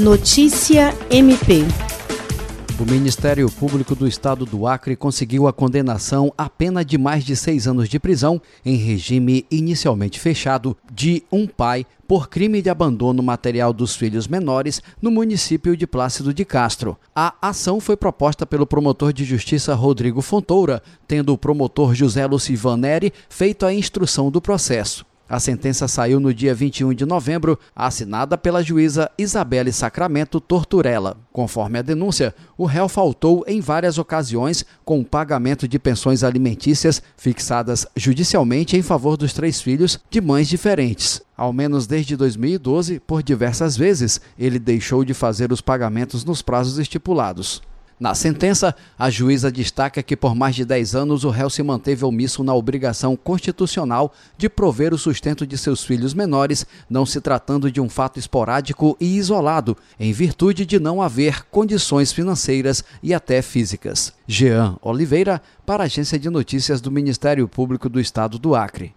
Notícia MP. O Ministério Público do Estado do Acre conseguiu a condenação a pena de mais de seis anos de prisão, em regime inicialmente fechado, de um pai por crime de abandono material dos filhos menores no município de Plácido de Castro. A ação foi proposta pelo promotor de justiça Rodrigo Fontoura, tendo o promotor José Lucivaneri feito a instrução do processo. A sentença saiu no dia 21 de novembro, assinada pela juíza Isabelle Sacramento Torturella. Conforme a denúncia, o réu faltou em várias ocasiões com o pagamento de pensões alimentícias fixadas judicialmente em favor dos três filhos de mães diferentes. Ao menos desde 2012, por diversas vezes, ele deixou de fazer os pagamentos nos prazos estipulados. Na sentença, a juíza destaca que por mais de 10 anos o réu se manteve omisso na obrigação constitucional de prover o sustento de seus filhos menores, não se tratando de um fato esporádico e isolado, em virtude de não haver condições financeiras e até físicas. Jean Oliveira, para a Agência de Notícias do Ministério Público do Estado do Acre.